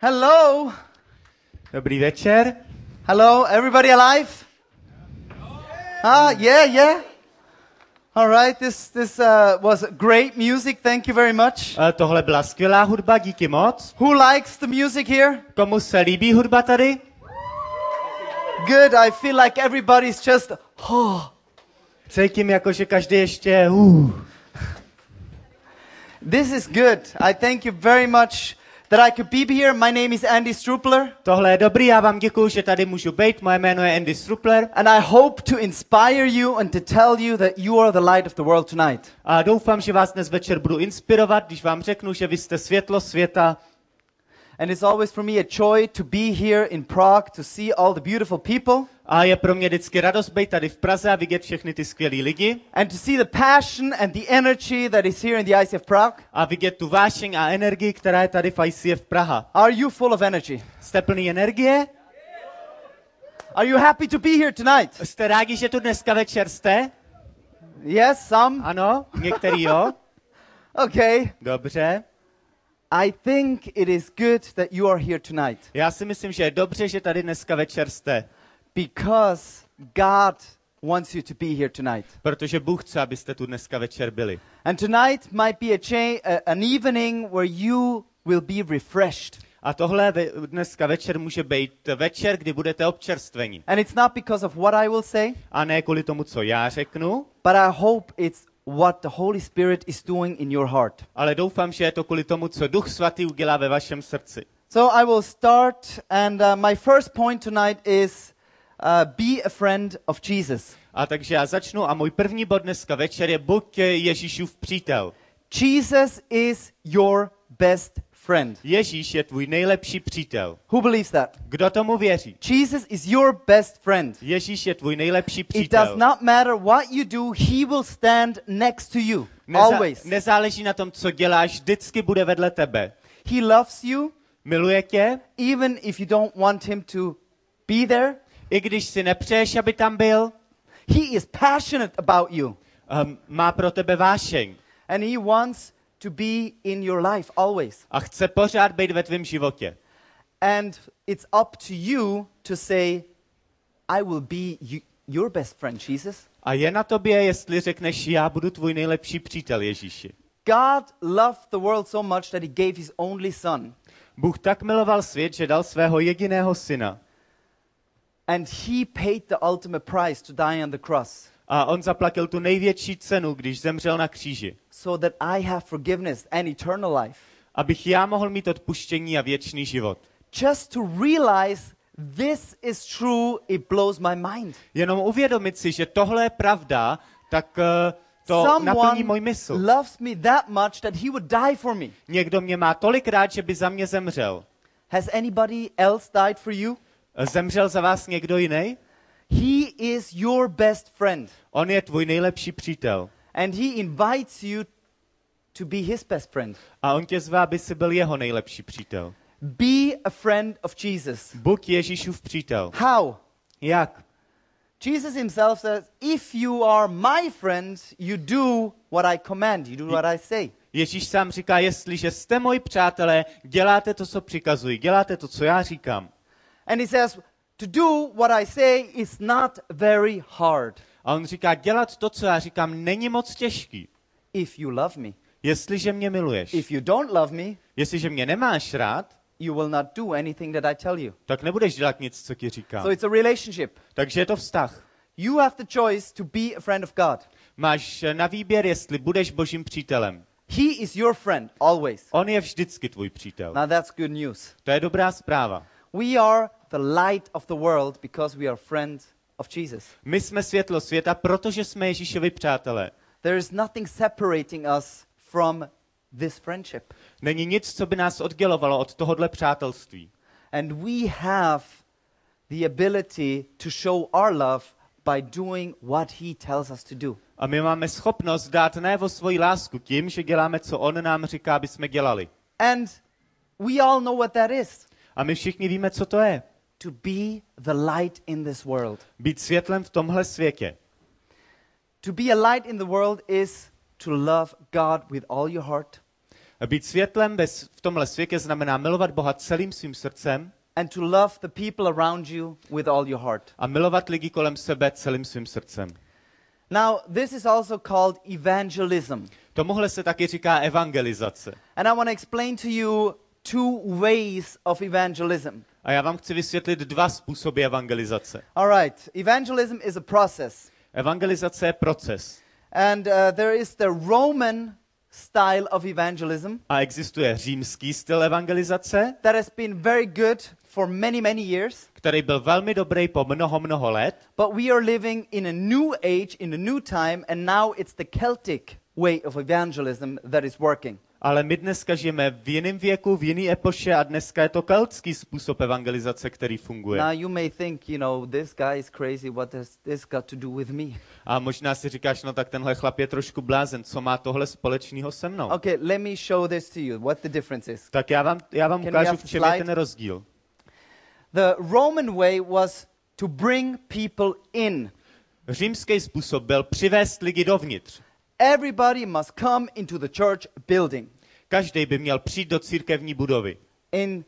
Hello. Dobrý večer. Hello, everybody alive? Ah, yeah, yeah. All right, this this uh, was great music. Thank you very much. Eh, Tohle byla skvělá hudba, díky moc. Who likes the music here? Komu se líbí hudba tady? Good. I feel like everybody's just oh. Cítím jako, že každý ještě... Uh. This is good. I thank you very much that I could be here. My name is Andy Strupler, Tohle je dobrý, já vám děkuji, že tady můžu být. Moje jméno je Andy Strupler and I hope to inspire you and to tell you that you are the light of the world tonight. a doufám, že vás dnes večer budu inspirovat, když vám řeknu, že vy jste světlo světa. And it's always for me a joy to be here in Prague to see all the beautiful people A je pro mě vždycky radost být tady v Praze a vidět všechny ty skvělý lidi and to see the passion and the energy that is here in the ICF Prague. a vidět tu vášeň a energii, která je tady v ICF Praha. Are you full of energy? Jste plný energie? Are you happy to be here tonight? Jste rádi, že tu dneska večer jste? Yes, some. Ano? Některý jo? Okay. Dobře. I think it is good that you are here tonight Já si myslím, že je dobře, že tady dneska večer jste, because God wants you to be here tonight. protože Bůh chce, abyste tu dneska večer byli. And tonight might be a cha- a, an evening where you will be refreshed. A tohle dneska večer může být večer, kdy budete občerstveni. And it's not because of what I will say, A ne kvůli tomu, co já řeknu, but I hope it's what the Holy Spirit is doing in your heart. ale doufám, že je to kvůli tomu, co Duch Svatý udělá ve vašem srdci. So I will start, and uh, my first point tonight is uh, be a friend of Jesus. A takže já začnu a můj první bod dneska večer je buď Ježíšův přítel. Jesus is your best friend. Ježíš je tvůj nejlepší přítel. Who believes that? Kdo tomu věří? Jesus is your best friend. Ježíš je tvůj nejlepší It přítel. does not matter what you do, he will stand next to you. Neza- Always. nezáleží na tom, co děláš, vždycky bude vedle tebe. He loves you, Miluje tě, even if you don't want him to be there. i když si nepřeješ, aby tam byl, He is passionate about you, um, má pro tebe vášeň and he wants to be in your life always. a chce pořád být ve tvém životě. And it's up to you to say, I will be you, your best friend, Jesus. A je na tobě, jestli řekneš, já budu tvůj nejlepší přítel Ježíši. God loved the world so much that he gave his only son. Bůh tak miloval svět, že dal svého jediného syna. And he paid the ultimate price to die on the cross A on zaplatil tu největší cenu, když zemřel na kříži. so that I have forgiveness and eternal life. Abych já mohl mít odpuštění a věčný život. Just to realize this is true, it blows my mind. Jenom uvědomit si, že tohle je pravda, tak eh, to naplní můj mysl. loves me that much that he would die for me. Někdo mě má tolik rád, že by za mě zemřel. Has anybody else died for you? Zemřel za vás někdo jiný? He is your best friend. On je tvůj nejlepší přítel. And he invites you to be his best friend. A on tě zve, aby si byl jeho nejlepší přítel. Be a friend of Jesus. Buď Ježíšův přítel. How? Jak? Jesus himself says, If you are my friend, you do what I command, you do what I say. Ježíš sám říká, jestliže jste moji přátelé, děláte to, co přikazuji, děláte to, co já říkám. And he says, To do what I say is not very hard A on říká, dělat to, co já říkám, není moc těžký. if you love me. Jestliže mě miluješ. If you don't love me, Jestliže mě nemáš rád, you will not do anything that I tell you. tak nebudeš dělat nic, co ti říkám. So it's a relationship. Takže je to vztah. You have the choice to be a friend of God. Máš na výběr, jestli budeš božím přítelem. He is your friend always. On je vždycky tvůj přítel. Now that's good news. To je dobrá zpráva. We are the light of the world because we are friends of Jesus. My jsme světlo světa, protože jsme Ježíšovi přátelé. There is nothing separating us from this friendship. Není nic, co by nás oddělovalo od tohohle přátelství. And we have the ability to show our love by doing what he tells us to do. A my máme schopnost dát najevo svoji lásku tím, že děláme, co on nám říká, aby jsme dělali. And we all know what that is A my všichni víme, co to je. To be the light in this world. Být světlem v tomhle světě. To be a light in the world is to love God with all your heart, Být světlem bez, v tomhle světě znamená milovat Boha celým svým srdcem and to love the people around you with all your heart. a milovat lidi kolem sebe celým svým srdcem. Now, this is also called evangelism. Tomuhle se taky říká evangelizace. And I want to explain to you two ways of evangelism. A já vám chci vysvětlit dva způsoby evangelizace. All right, evangelism is a process. Evangelizace je proces. And uh, there is the Roman style of evangelism A existuje římský styl evangelizace, that has been very good for many, many years. který byl velmi dobrý po mnoho, mnoho let, But we are living in a new age, in a new time, and now it's the Celtic way of evangelism that is working. Ale my dneska žijeme v jiném věku, v jiný epoše a dneska je to keltský způsob evangelizace, který funguje. Now you may think, you know, this guy is crazy. What has this got to do with me? A možná si říkáš, no tak tenhle chlap je trošku blázen, co má tohle společného se mnou? Okay, let me show this to you. What the difference is. Tak já vám, já vám Can ukážu, v čem je ten rozdíl. The Roman way was to bring people in. Římský způsob byl přivést lidi dovnitř. Everybody must come into the church building. Každý by měl přijít do církevní budovy. In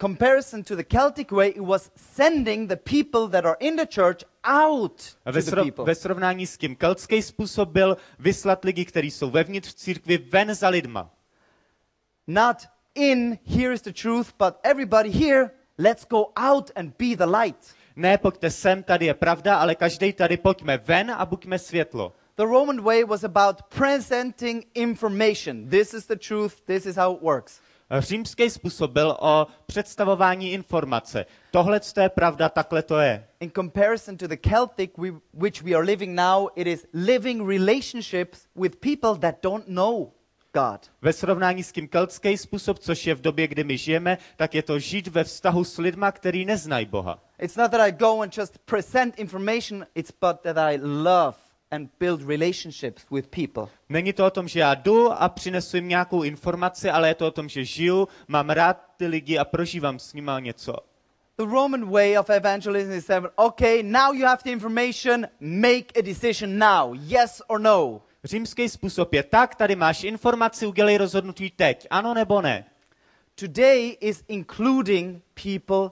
comparison to the Celtic way, it was sending the people that are in the church out A to ve, the sro- people. ve srovnání s tím keltský způsob byl vyslat lidi, kteří jsou vevnitř v církvi, ven za lidma. Not in, here is the truth, but everybody here, let's go out and be the light. Ne, pojďte sem, tady je pravda, ale každý tady pojďme ven a buďme světlo. The Roman way was about presenting information. This is the truth, this is how it works. Římský způsob byl o představování informace. Tohle je pravda, takhle to je. In comparison to the Celtic, we, which we are living now, it is living relationships with people that don't know God. Ve srovnání s tím keltský způsob, což je v době, kdy my žijeme, tak je to žít ve vztahu s lidma, který neznají Boha. It's not that I go and just present information, it's but that I love and build relationships with people. Není to o tom, že já jdu a přinesu jim nějakou informaci, ale je to o tom, že žiju, mám rád ty lidi a prožívám s nimi něco. The Roman way of evangelism is that, okay, now you have the information, make a decision now, yes or no. Římský způsob je tak, tady máš informaci, udělej rozhodnutí teď, ano nebo ne. Today is including people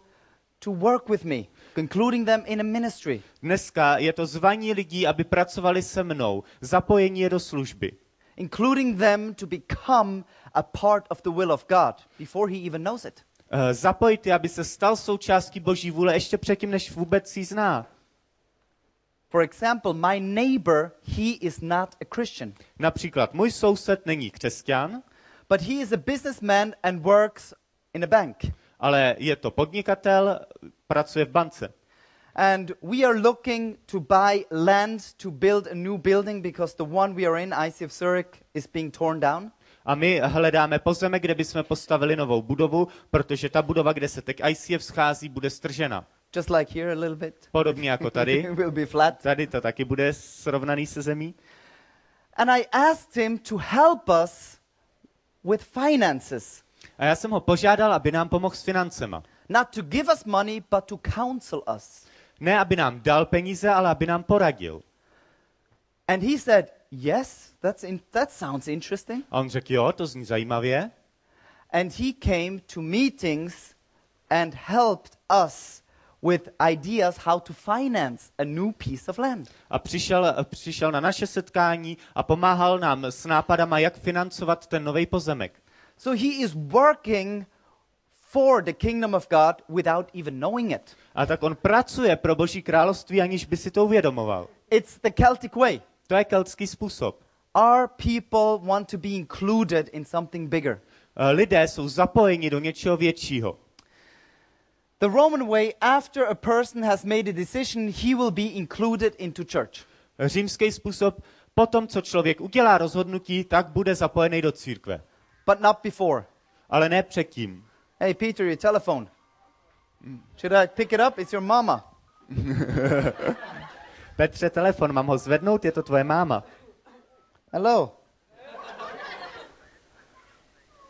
to work with me, including them in a ministry. Dneska je to zvaní lidí, aby pracovali se mnou, zapojení je do služby. including them to become a part of the will of God before he even knows it. Eh, Zapojit je, aby se stal součástí Boží vůle ještě předtím, než vůbec ji zná. For example, my neighbor, he is not a Christian, Například můj soused není křesťan, but he is a businessman and works in a bank. Ale je to podnikatel, pracuje v bance. And we are looking to buy land to build a new building because the one we are in, ICF Zurich, is being torn down. A my hledáme pozemek, kde bychom postavili novou budovu, protože ta budova, kde se teď ICF schází, bude stržena. Just like here a little bit. Podobně jako tady. will be flat. Tady to taky bude srovnaný se zemí. And I asked him to help us with finances. A já jsem ho požádal, aby nám pomohl s financema. Not to give us money, but to counsel us. Ne, aby nám dal peníze, ale aby nám poradil. And he said, Yes, that's in, that sounds interesting. A on řekl, jo, to zní zajímavě. And he came to meetings and helped us with ideas how to finance a new piece of land. A přišel, přišel na naše setkání a pomáhal nám s nápadama, jak financovat ten nový pozemek. So he is working for the kingdom of God without even knowing it. A tak on pracuje pro Boží království, aniž by si to uvědomoval. It's the Celtic way. To je keltský způsob. Our people want to be included in something bigger. Eh, Lidé jsou zapojeni do něčeho většího. The Roman way, after a person has made a decision, he will be included into church. Římský způsob, potom, co člověk udělá rozhodnutí, tak bude zapojený do církve. But not before. Ale ne předtím. Hey, Peter, your telephone. Should I pick it up? It's your mama. Petře, telefon, mám ho zvednout, je to tvoje máma. Hello.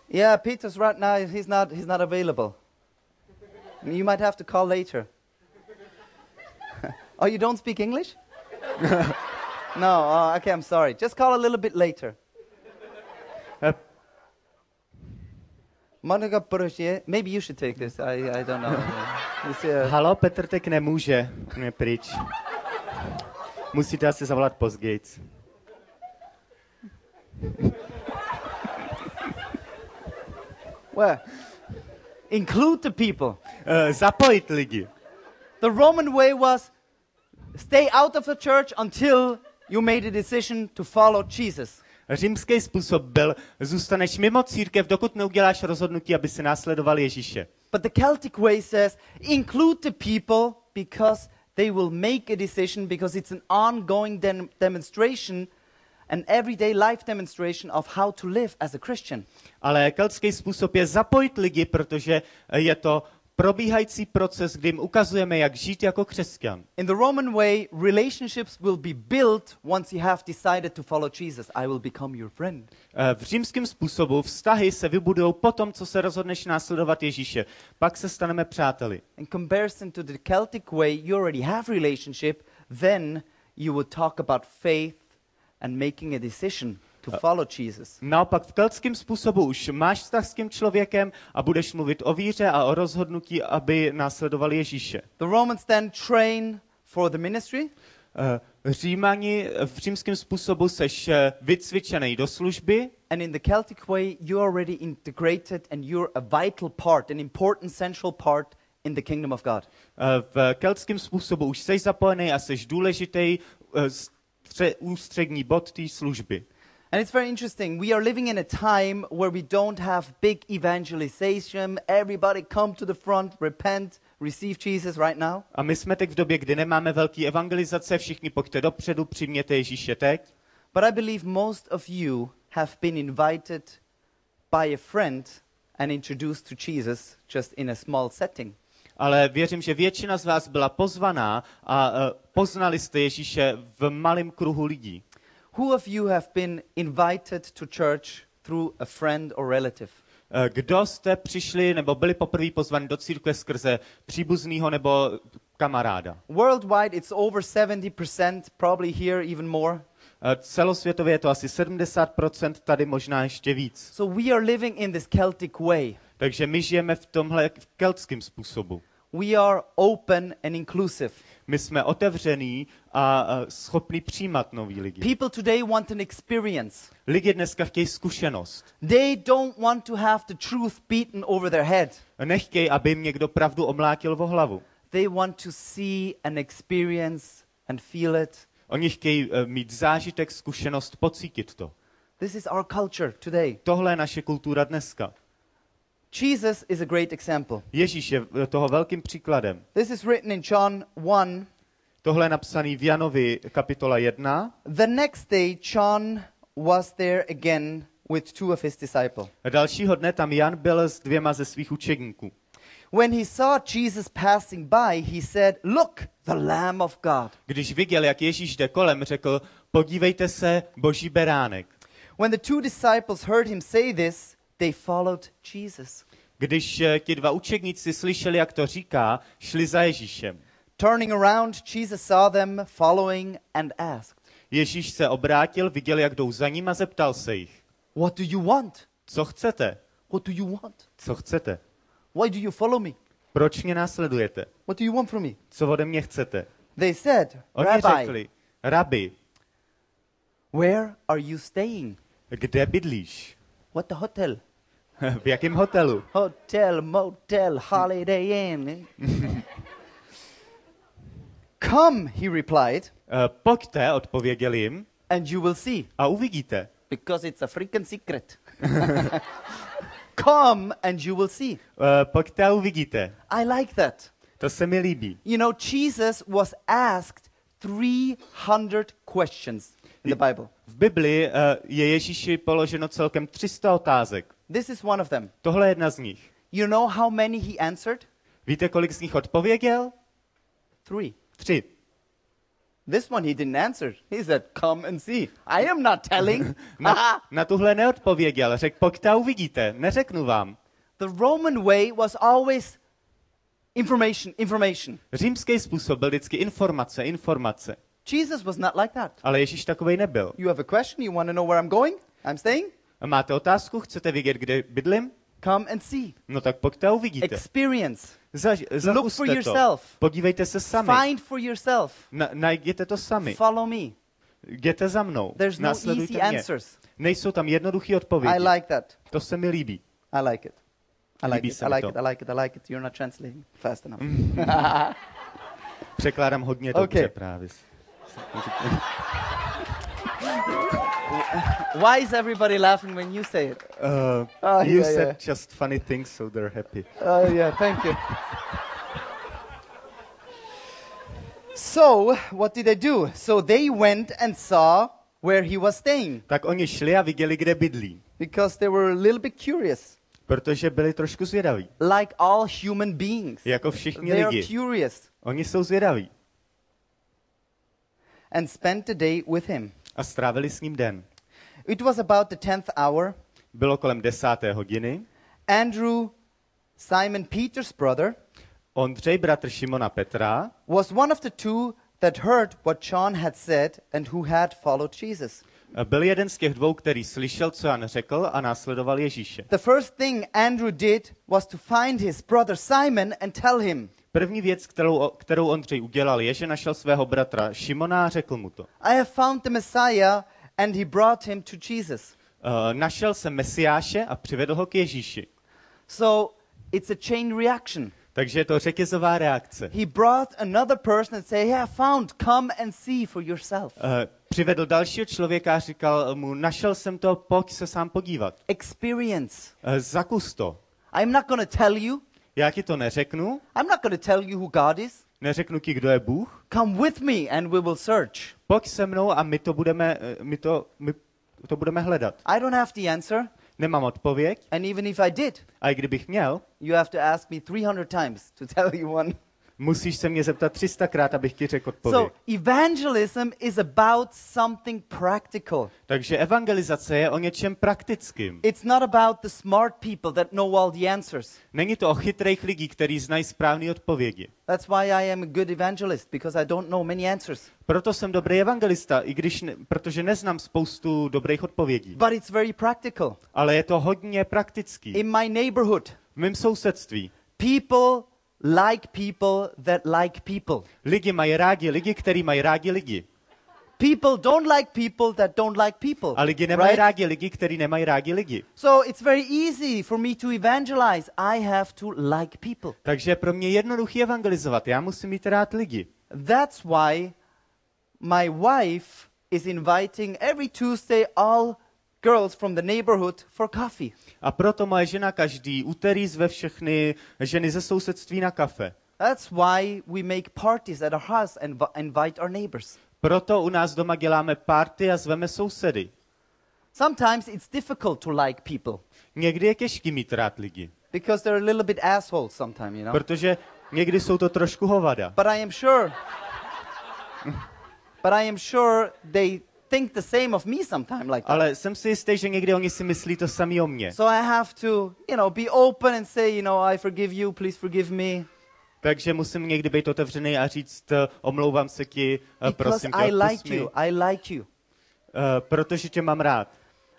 Yeah, Peter's right now. He's not. He's not available. You might have to call later. oh, you don't speak English? no. Oh, okay. I'm sorry. Just call a little bit later. Portier, maybe you should take this. I, I don't know. Uh, Halo, Petr teď nemůže. Je pryč. Musíte asi zavolat Postgates. well, include the people. Uh, zapojit lidi. The Roman way was stay out of the church until you made a decision to follow Jesus. Římský způsob byl, zůstaneš mimo církev, dokud neuděláš rozhodnutí, aby si následoval Ježíše. But the Celtic way says include the people because they will make a decision because it's an ongoing dem- demonstration, an everyday life demonstration of how to live as a Christian. Ale keltský způsob je zapojit lidi, protože je to probíhající proces, kdy jim ukazujeme, jak žít jako křesťan. In the Roman way, relationships will be built once you have decided to follow Jesus. I will become your friend. Eh, V římském způsobu vztahy se vybudují po tom, co se rozhodneš následovat Ježíše. Pak se staneme přáteli. In comparison to the Celtic way, you already have relationship, then you would talk about faith and making a decision to follow Jesus. Naopak v keltském způsobu už máš vztah s tím člověkem a budeš mluvit o víře a o rozhodnutí, aby následoval Ježíše. The Romans then train for the ministry, Eh, Římani v římském způsobu seš eh, vycvičený do služby and in the Celtic way, you're already integrated and you're a vital part, an important central part in the kingdom of God. Eh, V keltském způsobu už jsi zapojený a jsi důležitý stře- ústřední bod té služby. And it's very interesting. We are living in a time where we don't have big evangelization. Everybody come to the front, repent, receive Jesus right now. A my jsme teď v době, kdy nemáme velký evangelizace, všichni pojďte dopředu, přijměte Ježíše teď. But I believe most of you have been invited by a friend and introduced to Jesus just in a small setting. Ale věřím, že většina z vás byla pozvaná a eh, poznali jste Ježíše v malém kruhu lidí. Who of you have been invited to church through a friend or relative? Eh, Kdo jste přišli nebo byli poprvé pozvaní do církve skrze příbuznýho nebo kamaráda? Worldwide, it's over 70%, probably here even more. Eh, Celosvětově je to asi 70%, tady možná ještě víc. So we are living in this Celtic way. Takže my žijeme v tomhle keltském způsobu. We are open and inclusive. My jsme otevření a schopní přijímat nový lidi. People today want an experience. Lidi dneska chtějí zkušenost. They don't want to have the truth beaten over their head. Nechtějí, aby jim někdo pravdu omlátil vo hlavu. They want to see an experience and feel it. Oni chtějí eh, mít zážitek, zkušenost, pocítit to. This is our culture today. Tohle je naše kultura dneska. Jesus is a great example. Ježíš je toho velkým příkladem. This is written in John 1. Tohle je napsaný v Janovi kapitola 1. The next day, John was there again with two of his disciples. A dalšího dne tam Jan byl s dvěma ze svých učedníků. When he saw Jesus passing by, he said, Look, the Lamb of God. Když viděl, jak Ježíš jde kolem, řekl, podívejte se, boží beránek. When the two disciples heard him say this, they followed Jesus. Když eh, ti dva učedníci slyšeli, jak to říká, šli za Ježíšem. Turning around, Jesus saw them following and asked, Ježíš se obrátil, viděl, jak jdou za ním a zeptal se jich. What do you want? Co chcete? What do you want? Co chcete? Why do you follow me? Proč mě následujete? What do you want from me? Co ode mě chcete? They said, Oni Rabbi, řekli, rabi, where are you staying? kde bydlíš? What the hotel? v jakém hotelu? Hotel, motel, holiday inn. Come, he replied, Eh, Pojďte, odpověděl jim, and you will see, a uvidíte. because it's a freaking secret. Come and you will see. Eh, Pojďte a uvidíte. I like that. To se mi líbí. You know, Jesus was asked 300 questions in the Bible. V Bibli eh, je Ježíši položeno celkem 300 otázek. This is one of them. Tohle je jedna z nich. You know how many he answered? Víte, kolik z nich odpověděl? Three. Tři. This one he didn't answer. He said, Come and see. I am not telling. Na, na tuhle neodpověděl. Řekl, pojďte a uvidíte. Neřeknu vám. the Roman way was always information, information. Římský způsob byl vždycky informace, informace. Jesus was not like that. Ale Ježíš takovej nebyl. You have a question, you want to know where I'm going? I'm staying? A máte otázku? Chcete vědět, kde bydlím? Come and see. No tak pojďte a uvidíte. Experience. Zaž, Look for to. yourself. Podívejte se sami. Find for yourself. Na, najděte to sami. Follow me. Jděte za mnou. There's no Následujte easy mě. answers. Nejsou tam jednoduché odpovědi. I like that. To se mi líbí. I like it. I like it. I like it. I like it. I like it. You're not translating fast enough. Překládám hodně Okay. dobře právě. Why is everybody laughing when you say it? Uh, Oh, you yeah, said yeah. just funny things, so they're happy. Oh, yeah, thank you. So, what did they do? So they went and saw where he was staying Tak oni šli a viděli, kde bydlí. because they were a little bit curious, Protože byli trošku zvědaví. like all human beings. Jako všichni They are curious Oni jsou zvědaví. and spent the day with him. A strávili s ním den. It was about the 10th hour. Bylo kolem desáté hodiny. Andrew, Simon Peter's brother, Ondřej, bratr Šimona Petra, was one of the two that heard what John had said and who had followed Jesus. byl jeden z těch dvou, který slyšel, co Jan řekl a následoval Ježíše. The first thing Andrew did was to find his brother Simon and tell him, První věc, kterou, kterou Ondřej udělal, je, že našel svého bratra Šimona a řekl mu to. I have found the Messiah, and he brought him to Jesus. Uh, našel jsem Mesiáše a přivedl ho k Ježíši. So it's a chain reaction. Takže je to řetězová reakce. He brought another person and said, Yeah, I found, come and see for yourself. Uh, přivedl dalšího člověka a říkal mu, našel jsem to, pojď se sám podívat. Experience. Uh, zakus to. I'm not going to tell you. Já ti to neřeknu, I'm not going to tell you who God is. Neřeknu ti, kdo je Bůh. Come with me and we will search. Pojď se mnou a my to budeme, eh, my to, my to budeme hledat. I don't have the answer. Nemám odpověď And even if I did, a i kdybych měl, you have to ask me 300 times to tell you one. Musíš se mě zeptat 300krát, abych ti řekl odpověď. So evangelism is about something practical. Takže evangelizace je o něčem praktickým. It's not about the smart people that know all the answers. Není to o chytrých lidí, kteří znají správné odpovědi. That's why I am a good evangelist because I don't know many answers. Proto jsem dobrý evangelista, i když ne, protože neznám spoustu dobrých odpovědí. But it's very practical. Ale je to hodně praktický. In my neighborhood, V mém sousedství people like people that like people. lidi mají rádi lidi, kteří mají rádi lidi. People don't like people that don't like people. A lidi nemají right? rádi lidi, kteří nemají rádi lidi. So it's very easy for me to evangelize. I have to like people. Takže je pro mě jednoduchý evangelizovat. Já musím mít rád lidi. That's why my wife is inviting every Tuesday all girls from the neighborhood for coffee. A proto moje žena každý úterý zve všechny ženy ze sousedství na kafe. That's why we make parties at our house and vi- invite our neighbors. Proto u nás doma děláme party a zveme sousedy. Sometimes it's difficult to like people Někdy je těžký mít rád lidi, because they're a little bit assholes sometimes, you know. protože někdy jsou to trošku hovada. But I am sure But I am sure they think the same of me sometime like that. Ale jsem si jistý, že někdy oni si myslí to samý o mně. So I have to, you know, be open and say, you know, I forgive you, please forgive me. Takže musím někdy být otevřený a říct, eh, omlouvám se ti, eh, Because prosím tě, I like mi, you. I like you. eh, protože tě mám rád.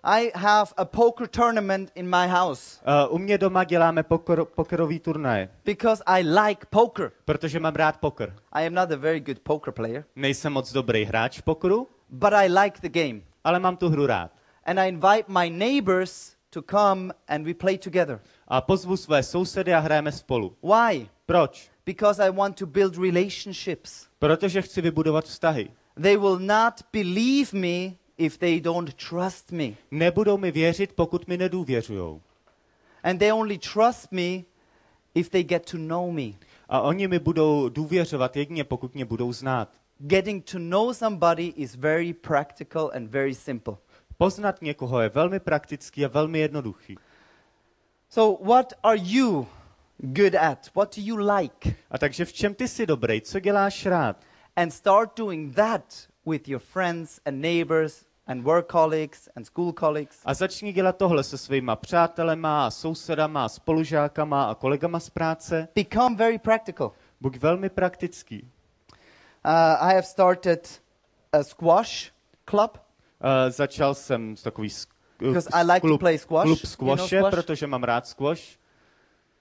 I have a poker tournament in my house Eh, U mě doma děláme pokor, pokerový turnaje, because I like poker. protože mám rád poker. I am not a very good poker player, Nejsem moc dobrý hráč v pokeru, but I like the game. ale mám tu hru rád. And I invite my neighbors to come and we play together. A pozvu své sousedy a hrajeme spolu. Why? Proč? Because I want to build relationships. Protože chci vybudovat vztahy. They will not believe me if they don't trust me. Nebudou mi věřit, pokud mi nedůvěřujou. And they only trust me if they get to know me. A oni mi budou důvěřovat jedině, pokud mě budou znát. Getting to know somebody is very practical and very simple. Poznat někoho je velmi praktický a velmi jednoduchý. So, what are you good at? What do you like? A takže v čem ty jsi dobrý? Co děláš rád? And start doing that with your friends and neighbors and work colleagues and school colleagues. A začni dělat tohle se svýma přátelema a sousedama a spolužákama a kolegama z práce. Become very practical. Buď velmi praktický. Uh, I have started a squash club. Uh, začal jsem s takový s- Because I like to klub, play squash. klub You know squashe, squash? protože mám rád squash.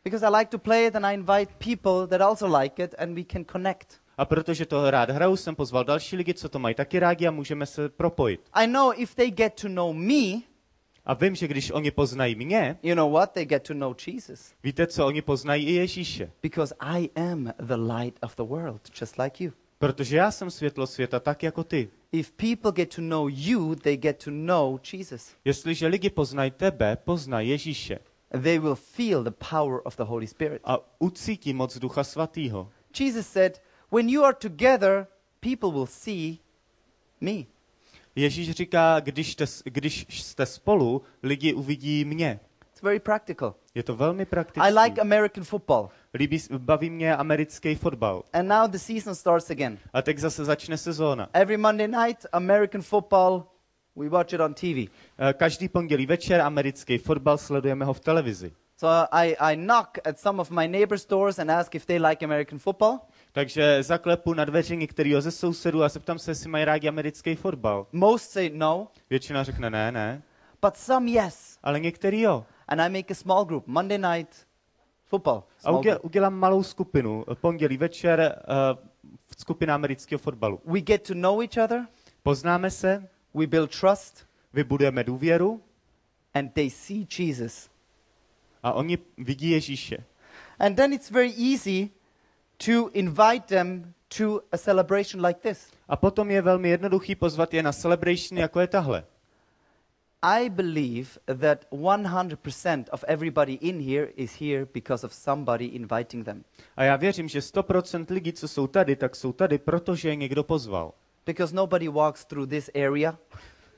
Because I like to play it and I invite people that also like it and we can connect. A protože to rád hraju, jsem pozval další lidi, co to mají taky rádi a můžeme se propojit. I know if they get to know me, A vím, že když oni poznají mě, you know what? They get to know Jesus. víte co, oni poznají i Ježíše. Because I am the light of the world, just like you. Protože já jsem světlo světa tak jako ty. If people get to know you, they get to know Jesus. Jestliže lidi poznají tebe, poznají Ježíše. They will feel the power of the Holy Spirit. A ucítí moc Ducha Svatého. Jesus said, When you are together, people will see me. Ježíš říká, když jste, když jste spolu, lidi uvidí mě. It's very practical. Je to velmi praktické. I like American football. Líbí, baví mě americký fotbal. And now the season starts again. A teď zase začne sezóna. Every Monday night, American football, we watch it on TV. Eh, Každý pondělí večer americký fotbal sledujeme ho v televizi. So I, I knock at some of my neighbors' doors and ask if they like American football. Takže zaklepu na dveře některého ze sousedů a zeptám se, jestli mají rádi americký fotbal. Most say no, Většina řekne ne, ne, but some yes. ale některý jo. And I make a small group, Monday night football. A uděl, udělám malou skupinu, eh, pondělí večer, uh, skupina amerického fotbalu. We get to know each other, Poznáme se, we build trust, vybudujeme důvěru and they see Jesus. a oni vidí Ježíše. And then it's very easy to invite them to a celebration like this. A potom je velmi jednoduchý pozvat je na celebration, jako je tahle. I believe that 100% of everybody in here is here because of somebody inviting them. A já věřím, že 100% lidí, co jsou tady, tak jsou tady, protože je někdo pozval. Because nobody walks through this area.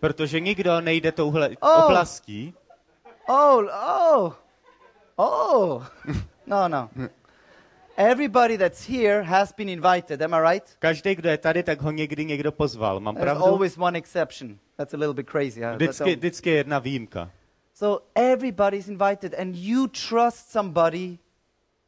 Protože nikdo nejde touhle Oh. oblastí. Oh, oh, oh. no, no. Everybody that's here has been invited. Am I right? Každý, kdo je tady, tak ho někdy někdo pozval. Mám There's pravdu? always one exception. That's a little bit crazy. Huh? That's Vždycky, all- vždycky je jedna výjimka. So everybody's invited, and you trust somebody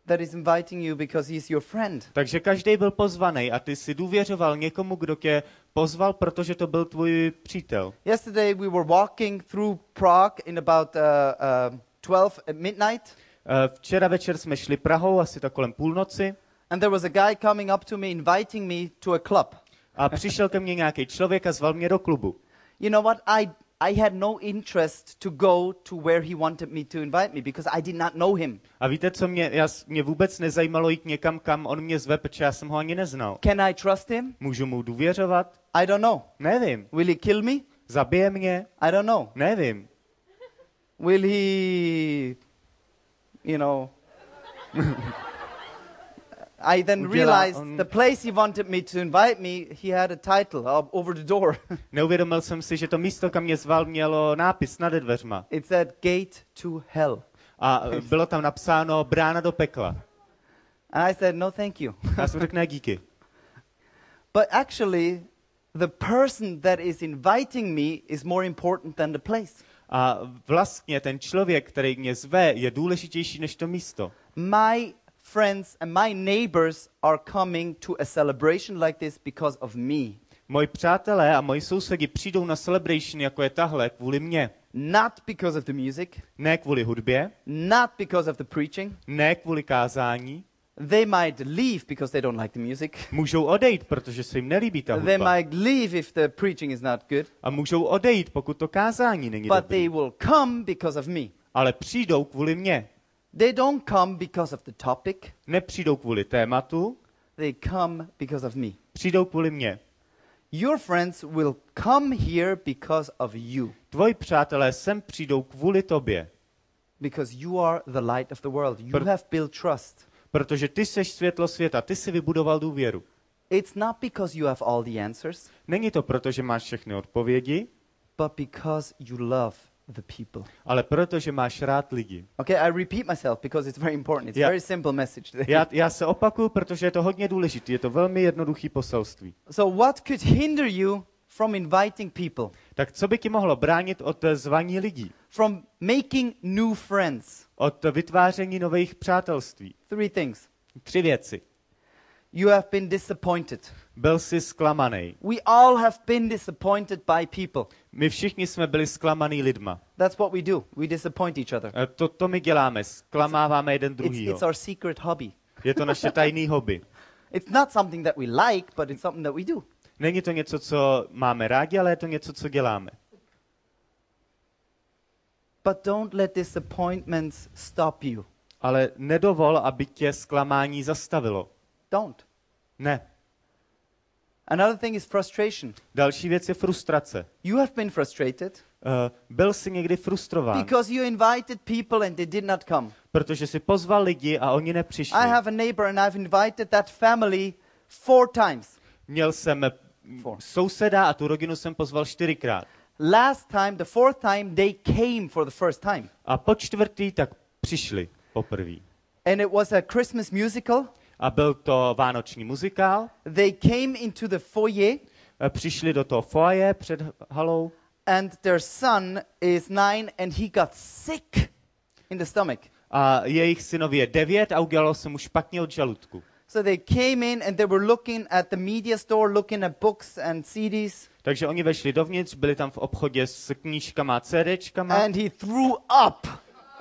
that is inviting you because he's your friend. Takže každý byl pozvaný a ty si důvěřoval někomu, kdo tě pozval, protože to byl tvůj přítel. Yesterday we were walking through Prague in about uh, uh, 12 at midnight, Včera večer jsme šli Prahou, asi tak kolem půlnoci, and there was a guy coming up to me inviting me to a club. a přišel ke mně nějaký člověk a zval mě do klubu. You know what? I I had no interest to go to where he wanted me to invite me because I did not know him. A víte, co mě, já, mě vůbec nezajímalo jít někam, kam on mě zve, protože já jsem ho ani neznal. Can I trust him? Můžu mu důvěřovat? I don't know. Nevím. Will he kill me? Zabije mě? I don't know. Nevím. Will he, you know? I then realized the place he wanted me to invite me, he had a title up over the door. Neuvědomil jsem si, že to místo, kam mě zval, mělo nápis nad dveřma. it said Gate to Hell. A eh, bylo tam napsáno Brána do pekla. And I said, No, thank you. Já jsem řekl, ne díky. but actually, the person that is inviting me is more important than the place. A vlastně ten člověk, který mě zve, je důležitější než to místo. My friends and my neighbors are coming to a celebration like this because of me, Moji přátelé a moji sousedi přijdou na celebration, jako je tahle, kvůli mně. not because of the music, Ne kvůli hudbě, not because of the preaching. ne kvůli kázání. They might leave because they don't like the music. Můžou odejít, protože se jim nelíbí ta They hudba. might leave if the preaching is not good. A můžou odejít, pokud to kázání není But they dobrý. will come because of me. Ale přijdou kvůli mně. They don't come because of the topic. Nepřijdou kvůli tématu, They come because of me. přijdou kvůli mně. Your friends will come here because of you. Tvoji přátelé sem přijdou kvůli tobě, Because you are the light of the world. You But- have built trust. Protože ty seš světlo světa, ty si vybudoval důvěru. It's not because you have all the answers, Není to proto, že máš všechny odpovědi, but because you love the people. ale proto, že máš rád lidi. Okay, I repeat myself because it's very important. It's a very simple message today. Já, já se opakuju, protože je to hodně důležité. Je to velmi jednoduchý poselství. So, what could hinder you from inviting people, Tak co by ti mohlo bránit od zvaní lidí? from making new friends? Od vytváření nových přátelství? Three things. Tři věci. You have been disappointed. Byl jsi zklamaný. We all have been disappointed by people. My všichni jsme byli zklamaný lidma. That's what we do. We disappoint each other. Eh, To, to my děláme, zklamáváme jeden It's, druhýho. it's our secret hobby. Je to naše tajný hobby. It's not something that we like, but it's something that we do. Není to něco, co máme rádi, ale je to něco, co děláme. But don't let disappointments stop you. Ale nedovol, aby tě zklamání zastavilo. Don't. Ne. Another thing is frustration. Další věc je frustrace. You have been frustrated Uh, byl jsi někdy frustrován, because you invited people and they did not come. protože jsi pozval lidi a oni nepřišli. I have a neighbor and I've invited that family four times. Měl jsem Four. souseda a tu rodinu jsem pozval čtyřikrát. Last time, the fourth time, they came for the first time. A po čtvrtý tak přišli poprvé. And it was a Christmas musical. A byl to vánoční muzikál. They came into the foyer Přišli do toho foaje před halou and their son is nine and he got sick in the stomach. a jejich synovi je devět a udělalo se mu špatně od žaludku. So they came in and they were looking at the media store, looking at books and CDs, Takže oni vešli dovnitř, byli tam v obchodě s knížkama a CDčkama and he threw up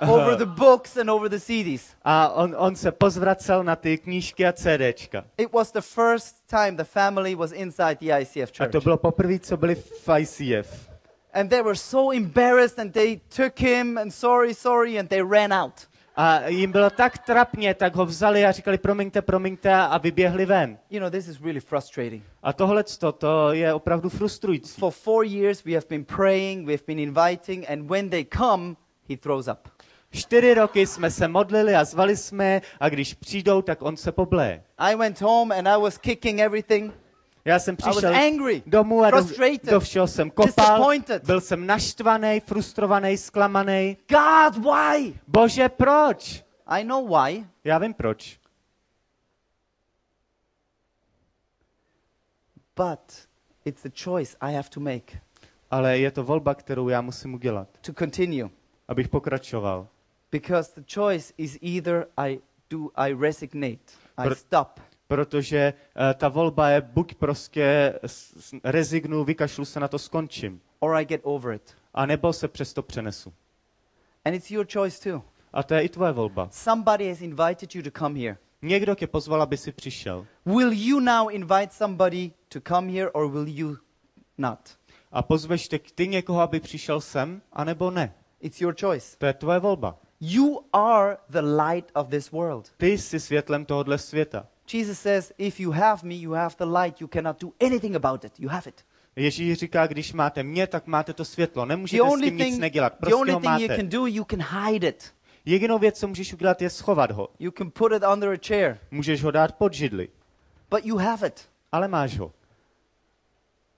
over the books and over the CDs. a on, on se pozvracel na ty knížky a CDčka. It was the first time the family was inside the ICF A church. to bylo poprvé, co byli v ICF. And they were so embarrassed and they took him and sorry, sorry, and they ran out. A jim bylo tak trapně, tak ho vzali a říkali promiňte, promiňte a vyběhli ven. You know, this is really frustrating. A tohle to je opravdu frustrující. For four years, we have been praying, we have been inviting, and when they come, he throws up. Čtyři roky jsme se modlili a zvali jsme a když přijdou, tak on se pobleje. I went home and I was kicking everything. Já jsem přišel angry, domů a do, do všeho jsem kopal. Byl jsem naštvaný, frustrovaný, zklamaný. God, why? Bože, proč? I know why. Já vím proč. But it's a choice I have to make Ale je to volba, kterou já musím udělat, to continue. abych pokračoval. Because the choice is either I do I resignate, I Pr- stop, Protože uh, ta volba je buď prostě rezignu, vykašlu se na to, skončím. or I get over it. A nebo se přesto přenesu. And it's your choice too. A to je i tvoje volba. Somebody has invited you to come here. Někdo tě pozval, aby si přišel. Will you now invite somebody to come here or will you not? A pozveš te ty někoho, aby přišel sem, anebo ne. It's your choice. To je tvoje volba. You are the light of this world. Ty jsi světlem tohohle světa. Jesus says, if you have me, you have the light. You cannot do anything about it. You have it. Ježíš říká, když máte mě, tak máte to světlo. The Nemůžete s tím nic nedělat. the Prostě only ho thing you máte. can do, you can hide it. Jedinou věc, co můžeš udělat, je schovat ho. You can put it under a chair, Můžeš ho dát pod židli, but you have it. ale máš ho.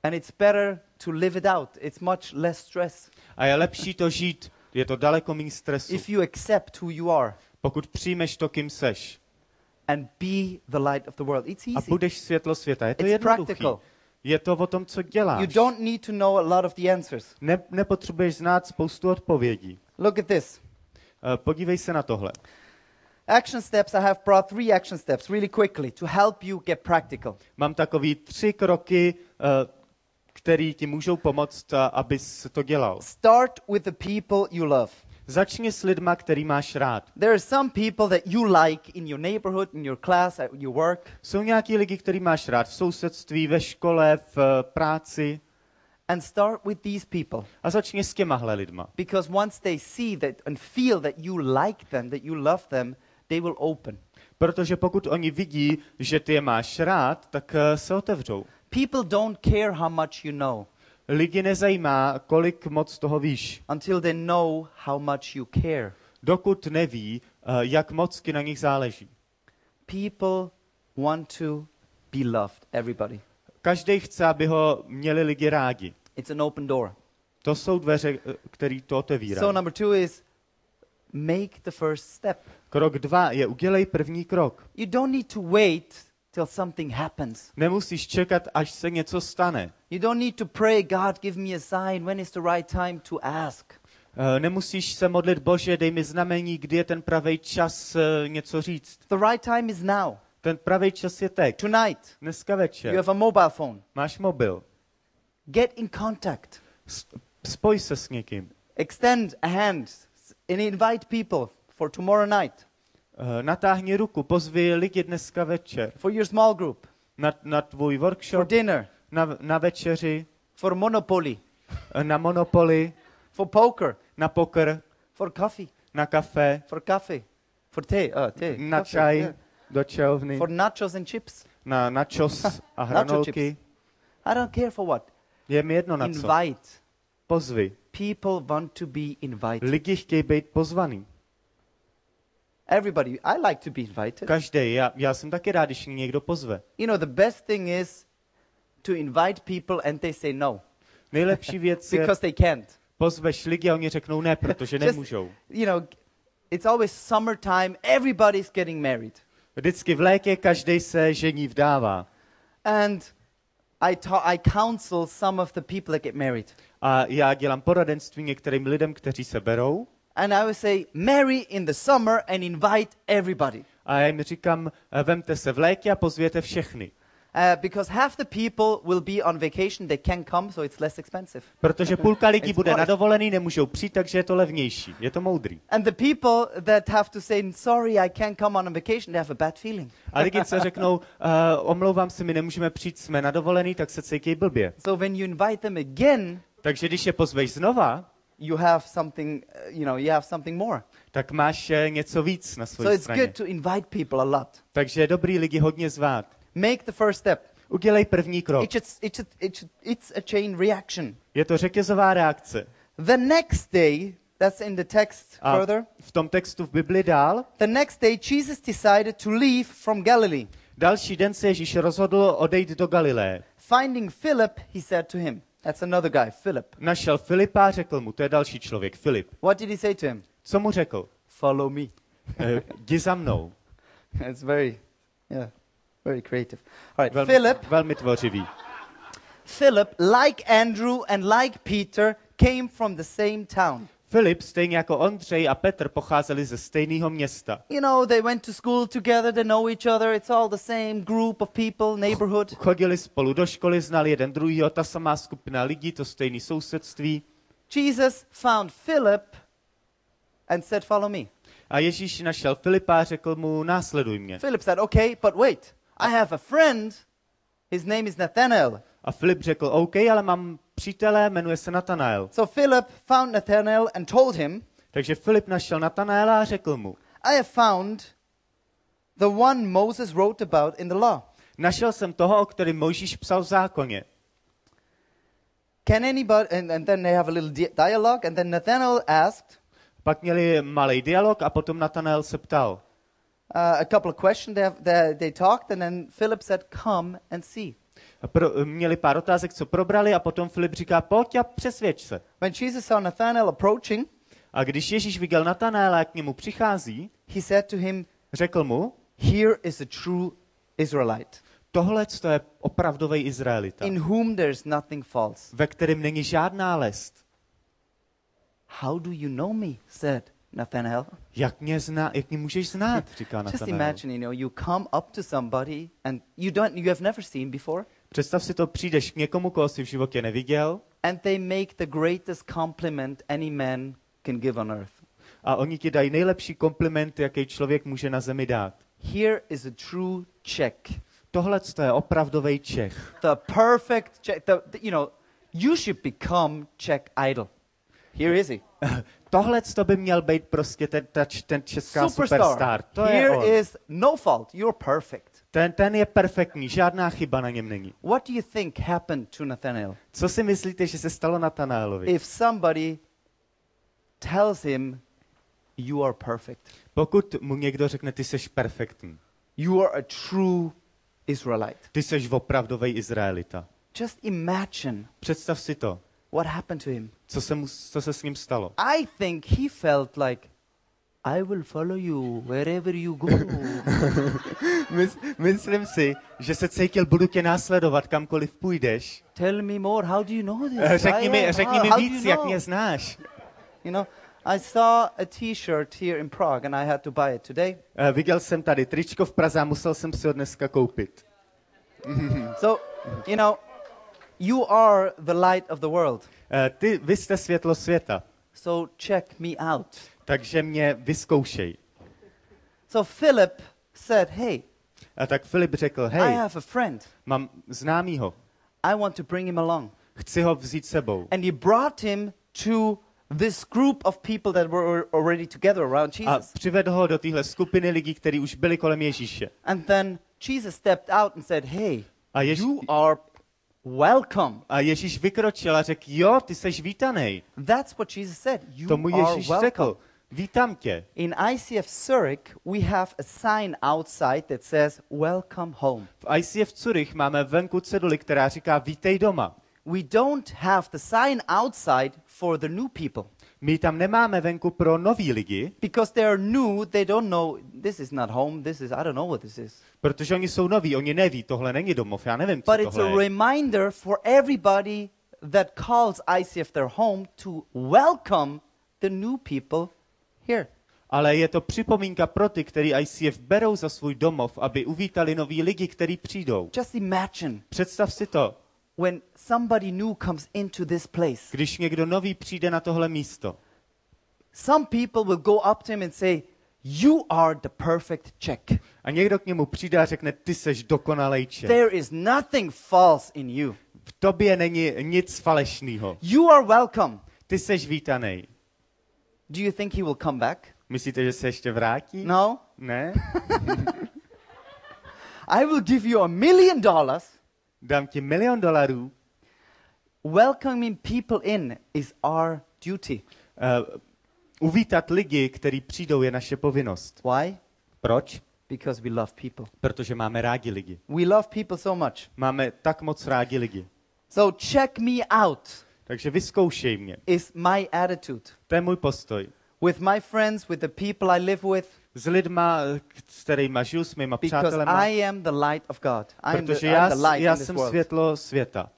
And it's better to live it out. It's much less stress A je lepší to žít. Je to daleko méně stresu. if you accept who you are Pokud přijmeš to, kým seš and be the light of the world. It's a easy. budeš světlo světa. Je to It's jednoduché. practical. Je to o tom, co děláš. You don't need to know a lot of the answers. Ne, nepotřebuješ znát spoustu odpovědí. Look at this. Eh, Podívej se na tohle. Action steps, I have brought three action steps really quickly to help you get practical. Mám takový tři kroky, který ti můžou pomoct, eh, abys to dělal. Start with the people you love. Začni s lidma, který máš rád. There are some people that you like in your neighborhood, in your class, at your work, Jsou nějaký lidi, který máš rád v sousedství, ve škole, v eh, práci. and start with these people. A začni s těmahle lidma. Because once they see that and feel that you like them, that you love them, they will open. Protože pokud oni vidí, že ty je máš rád, tak eh, se otevřou. People don't care how much you know Lidi nezajímá, kolik moc toho víš, until they know how much you care. dokud neví, eh, jak moc ti na nich záleží. People want to be loved, everybody. Každý chce, aby ho měli lidi rádi. It's an open door. To jsou dveře, eh, který to otevírá. So, number two is make the first step. Krok dva je udělej první krok. You don't need to wait till something happens. Nemusíš čekat, až se něco stane. You don't need to pray, God, give me a sign. When is the right time to ask? Eh, Nemusíš se modlit, Bože, dej mi znamení, kdy je ten pravý čas eh, něco říct. The right time is now, Ten pravý čas je teď. tonight. Dneska You večer. have a mobile phone. Máš mobil. Get in contact. S- Spoj se s někým. Extend a hand and invite people for tomorrow night, Natáhni ruku, pozvi lidi dneska večer. for your small group, Na, na tvůj for workshop, dinner, na, na večeři, for Monopoly, eh, na Monopoly, for poker, na poker, for coffee, na kafe, for coffee, for tea, uh, tea na coffee, čaj, yeah. do čajovny, for nachos and chips. na nachos a hranolky. I don't care for what. Je mi jedno na co. Invite. Pozvi. People want to be invited. Lidi chtějí být pozvaný. Everybody, I like to be invited. Každý. Já, já jsem taky rád, když mě někdo pozve. You know, the best thing is to invite people and they say no Nejlepší věc je, because they can't. pozveš lidi a oni řeknou ne, protože Just- nemůžou. You know, it's always summertime, everybody's getting married. Vždycky v létě každý se žení vdává. And I, ta- I counsel some of the people that get married. A já dělám poradenství některým lidem, kteří se berou. And I would say, marry in the summer and invite everybody. A já jim říkám, eh, vemte se v létě a pozvěte všechny. Uh, because half the people will be on vacation, they can come, so it's less expensive. Protože půlka lidí bude na dovolený, nemůžou přijít, takže je to levnější. Je to moudrý. And the people that have to say, sorry, I can't come on a vacation, they have a bad feeling. A lidi, co řeknou, uh, omlouvám se, my nemůžeme přijít, jsme na dovolený, tak se cítí blbě. So when you invite them again, Takže když je pozveš znova, you have something, uh, you know, you have something more. tak máš eh, něco víc na So své it's straně. good to invite people a lot. Takže je dobrý lidi hodně zvát. Make the first step. Udělej první krok. It should, it should, it should, it's a chain reaction. Je to řetězová reakce. The next day, that's in the text A further, v tom textu v Bibli dál, the next day Jesus decided to leave from Galilee. další den se Ježíš rozhodl odejít do Galileje. Finding Philip, he said to him, that's another guy, Philip. Našel Filipa a řekl mu, to je další člověk, Filip. What did he say to him? Co mu řekl? Follow me. Eh, Jdi za mnou. it's very, yeah, very creative. All right, Velmi, Philip, velmi tvořivý. Philip, like Andrew and like Peter, came from the same town. Filip, stejně jako Ondřej a Petr, pocházeli ze stejného města. You know, they went to school together, they know each other, it's all the same group of people, neighborhood. Chodili spolu do školy, znali jeden druhýho, ta samá skupina lidí, to stejné sousedství. Jesus found Philip and said, Follow me. A Ježíš našel Filipa a řekl mu, následuj mě. Philip said, Okay, but wait, I have a friend, his name is Nathanael. A Filip řekl, OK, ale mám přítele, jmenuje se Natanael. So Philip found Nathanael and told him, Takže Filip našel Natanaela a řekl mu, I have found the one Moses wrote about in the law. našel jsem toho, o kterém Mojžíš psal v zákoně. Can anybody, and, and then they have a little di- dialogue, and then Nathanael asked Pak měli malý dialog a potom Natanael se ptal. uh, a couple of questions. They, have, they, they talked, and then Philip said, Come and see. A Pro, měli pár otázek, co probrali a potom Filip říká, pojď a přesvědč se. When Jesus saw Nathanael approaching, A když Ježíš viděl Natanaela, jak k němu přichází, he said to him, řekl mu, Here is a true Israelite, tohle to je opravdový Izraelita, in whom there is nothing false. ve kterém není žádná lest. How do you know me? said Nathanael. Jak mě, zná, jak mě můžeš znát, říká Just Natanael. imagine, you know, you come up to somebody and you don't, you have never seen before, Představ si to, přijdeš k někomu, koho jsi v životě neviděl and they make the greatest compliment any man can give on earth. a oni ti dají nejlepší kompliment, jaký člověk může na zemi dát. Here is a true Czech, Tohle to je opravdový Čech. the perfect Czech. The, the- you know, you should become Czech idol. Here is he, Tohle to by měl být prostě ten, ta, ten česká superstar. superstar. To je Here on. is no fault. You're perfect. Ten, ten je perfektní, žádná chyba na něm není. What do you think happened to Nathanael? Co si myslíte, že se stalo Natanaelovi? If somebody tells him, "You are perfect," Pokud mu někdo řekne, ty jsi perfektní, you are a true Israelite. ty jsi opravdový Izraelita. Just imagine Představ si to, what happened to him. co se, mu, co se s ním stalo. I think he felt like, I will follow you wherever you go. Mys, myslím si, že se cítil, budu tě následovat, kamkoliv půjdeš. Tell me more. How do you know this? Eh, Řekni mi, řekni how- mi víc, jak mě znáš. You know, I saw a T-shirt here in Prague, and I had to buy it today. Eh, Viděl jsem tady tričko v Praze a musel jsem si ho dneska koupit. So, you know, you are the light of the world. Eh, Ty, vy jste světlo světa, So check me out. Takže mě vyzkoušej. So Philip said, Hey, A tak Filip řekl, I hej, have a friend. mám známýho, I want to bring him along. chci ho vzít sebou. And he brought him to this group of people that were already together around A Jesus. přivedl ho do téhle skupiny lidí, kteří už byli kolem Ježíše. And then Jesus stepped out and said, Hey, A, Jež... you are welcome. a Ježíš vykročil a řekl, jo, ty seš vítanej. That's what Jesus said. You Tomu are Ježíš welcome. řekl, vítám tě. In ICF Zurich, we have a sign outside that says, Welcome home. V ICF Zurich máme venku ceduli, která říká, vítej doma. We don't have the sign outside for the new people My tam nemáme venku pro nový lidi, because they are new. They don't know this is not home. This is, I don't know what this is. protože oni jsou noví, oni neví, tohle není domov, já nevím, co But it's a je. reminder for everybody that calls ICF their home to welcome the new people here. Ale je to připomínka pro ty, který ICF berou za svůj domov, aby uvítali noví lidi, kteří přijdou. Just imagine Představ si to, when somebody new comes into this place. když někdo nový přijde na tohle místo. Some people will go up to him and say, You are the perfect Czech. A někdo k němu přijde a řekne, ty seš dokonalej Čech. There is nothing false in you. V tobě není nic falešného. You are welcome. Ty seš vítanej. Do you think he will come back? Myslíte, že se ještě vrátí? No. Ne? I will give you a million dollars. Dám ti milion dolarů. Welcoming people in is our duty. Uh, uvítat lidi, kteří přijdou, je naše povinnost. Why? Proč? Because we love people. Protože máme rádi lidi. We love people so much. Máme tak moc rádi lidi. So check me out Takže vyzkoušej mě. is my attitude. To je můj postoj. With my friends, with the people I live with, S lidma, s kterými žiju, s mýma because přátelema, I am the light of God. I am the, protože I'm já, the light já in this jsem world. světlo světa.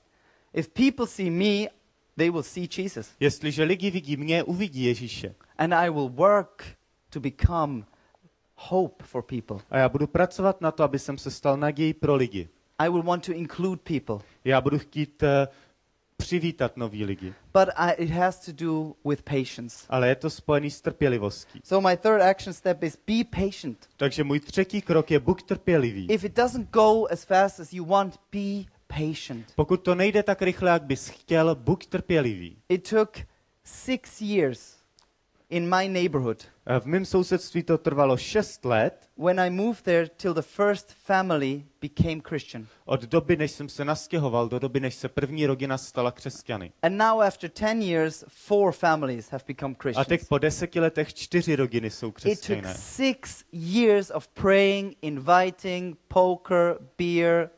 If people see me, they will see Jesus. Jestliže lidi vidí mě, uvidí Ježíše. And I will work to become hope for people. A já budu pracovat na to, aby jsem se stal nadějí pro lidi. I will want to include people. Já budu chtít uh, přivítat nový lidi. But I, it has to do with patience. Ale je to spojený s trpělivostí. So my third action step is be patient. Takže můj třetí krok je buď trpělivý. If it doesn't go as fast as you want, be patient. Pokud to nejde tak rychle, jak bys chtěl, buď trpělivý. It took six years in my neighborhood V mém sousedství to trvalo šest let when I moved there till the first family became Christian. od doby, než jsem se nastěhoval, do doby, než se první rodina stala křesťany. And now, after 10 years, four families have become A Christians. teď po deseti letech čtyři rodiny jsou It took křesťané. six years of praying, inviting, poker, beer.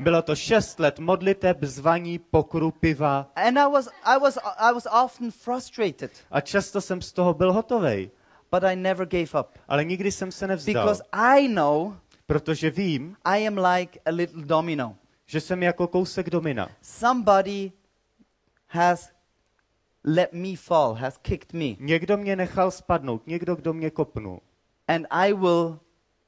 Bylo to šest let modliteb, zvaní, pokru, piva And I was, I, was, I was often frustrated, a často jsem z toho byl hotovej. but I never gave up. Ale nikdy jsem se nevzdal, Because I know protože vím, I am like a little domino. že jsem jako kousek domina. Somebody has let me fall, has kicked me, Někdo mě nechal spadnout, někdo, kdo mě kopnul. and I will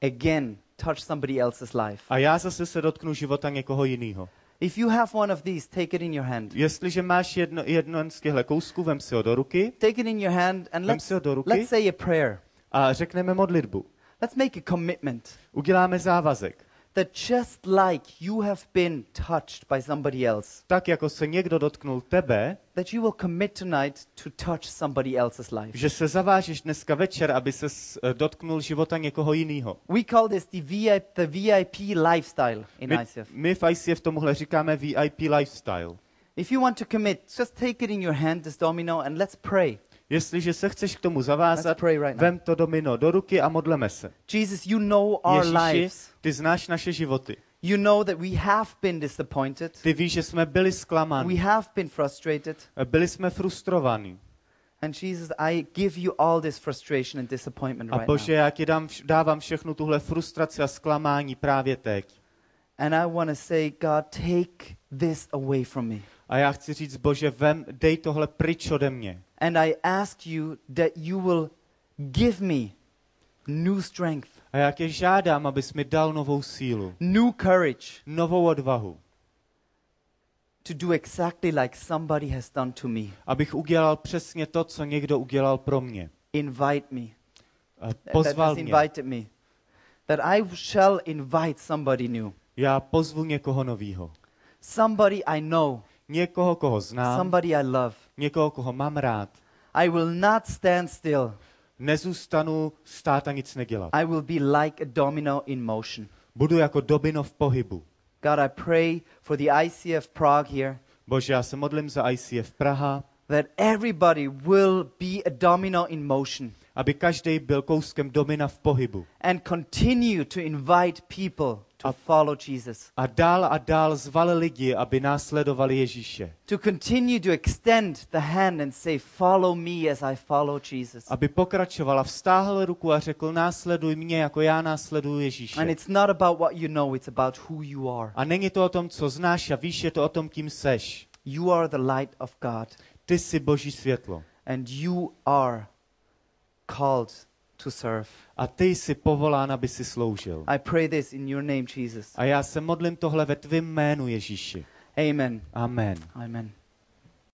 again touch somebody else's life. A já zase se dotknu života někoho jiného. If you have one of these, take it in your hand. Jestliže máš jedno, jedno z těchto kousků, vem si ho do ruky Take it in your hand and let's, si ho do ruky. let's say a prayer. a řekneme modlitbu. Let's make a commitment Uděláme závazek. That just like you have been touched by somebody else, Tak, jako se někdo dotknul tebe, that you will commit tonight to touch somebody else's life. že se zavážeš dneska večer, aby se dotknul života někoho jiného. We call this the VIP, the VIP lifestyle in My, ICF. my v ICF tomuhle říkáme VIP lifestyle. If you want to commit, just take it in your hand, this domino, and let's pray. Jestliže se chceš k tomu zavázat, right vem to domino do ruky a modleme se. Jesus, you know our Ježíši, lives. ty znáš naše životy. You know that we have been disappointed. Ty víš, že jsme byli We zklamáni. have been frustrated. Byli jsme frustrovaní. And Jesus, I give you all this frustration and disappointment A right Bože, now. já ti dám, dávám všechnu tuhle frustraci a zklamání právě teď. And I want to say, God, take this away from me. A já chci říct, Bože, vem, dej tohle pryč ode mě. And I ask you that you will give me new strength, A já tě žádám, abys mi dal novou sílu, new courage novou odvahu, to do exactly like somebody has done to me. abych udělal přesně to, co někdo udělal pro mě. Invite me. A That Pozval has mě. invited me. That I shall invite somebody new. Já pozvu někoho novýho. Somebody I know. Někoho, koho znám, Somebody I love. Někoho, koho mám rád. I will not stand still. Nezůstanu stát a nic nedělat. I will be like a domino in motion. Budu jako domino v pohybu. God, I pray for the ICF Prague here Bože, já se modlím za ICF Praha, that everybody will be a domino in motion aby každý byl kouskem domina v pohybu. and continue to invite people to A- follow Jesus. A dál a dál zval lidi, aby následovali Ježíše. To continue to extend the hand and say, Follow me as I follow Jesus. Aby pokračovala, vstáhl ruku a řekl, následuj mě, jako já následuju Ježíše. And it's not about what you know, it's about who you are. A není to o tom, co znáš a víš, je to o tom, kým seš. You are the light of God, Ty jsi boží světlo. and you are called to serve. A ty jsi povolán, aby si sloužil. I pray this in your name, Jesus. A já se modlím tohle ve tvém jménu, Ježíši. Amen. Amen. Amen.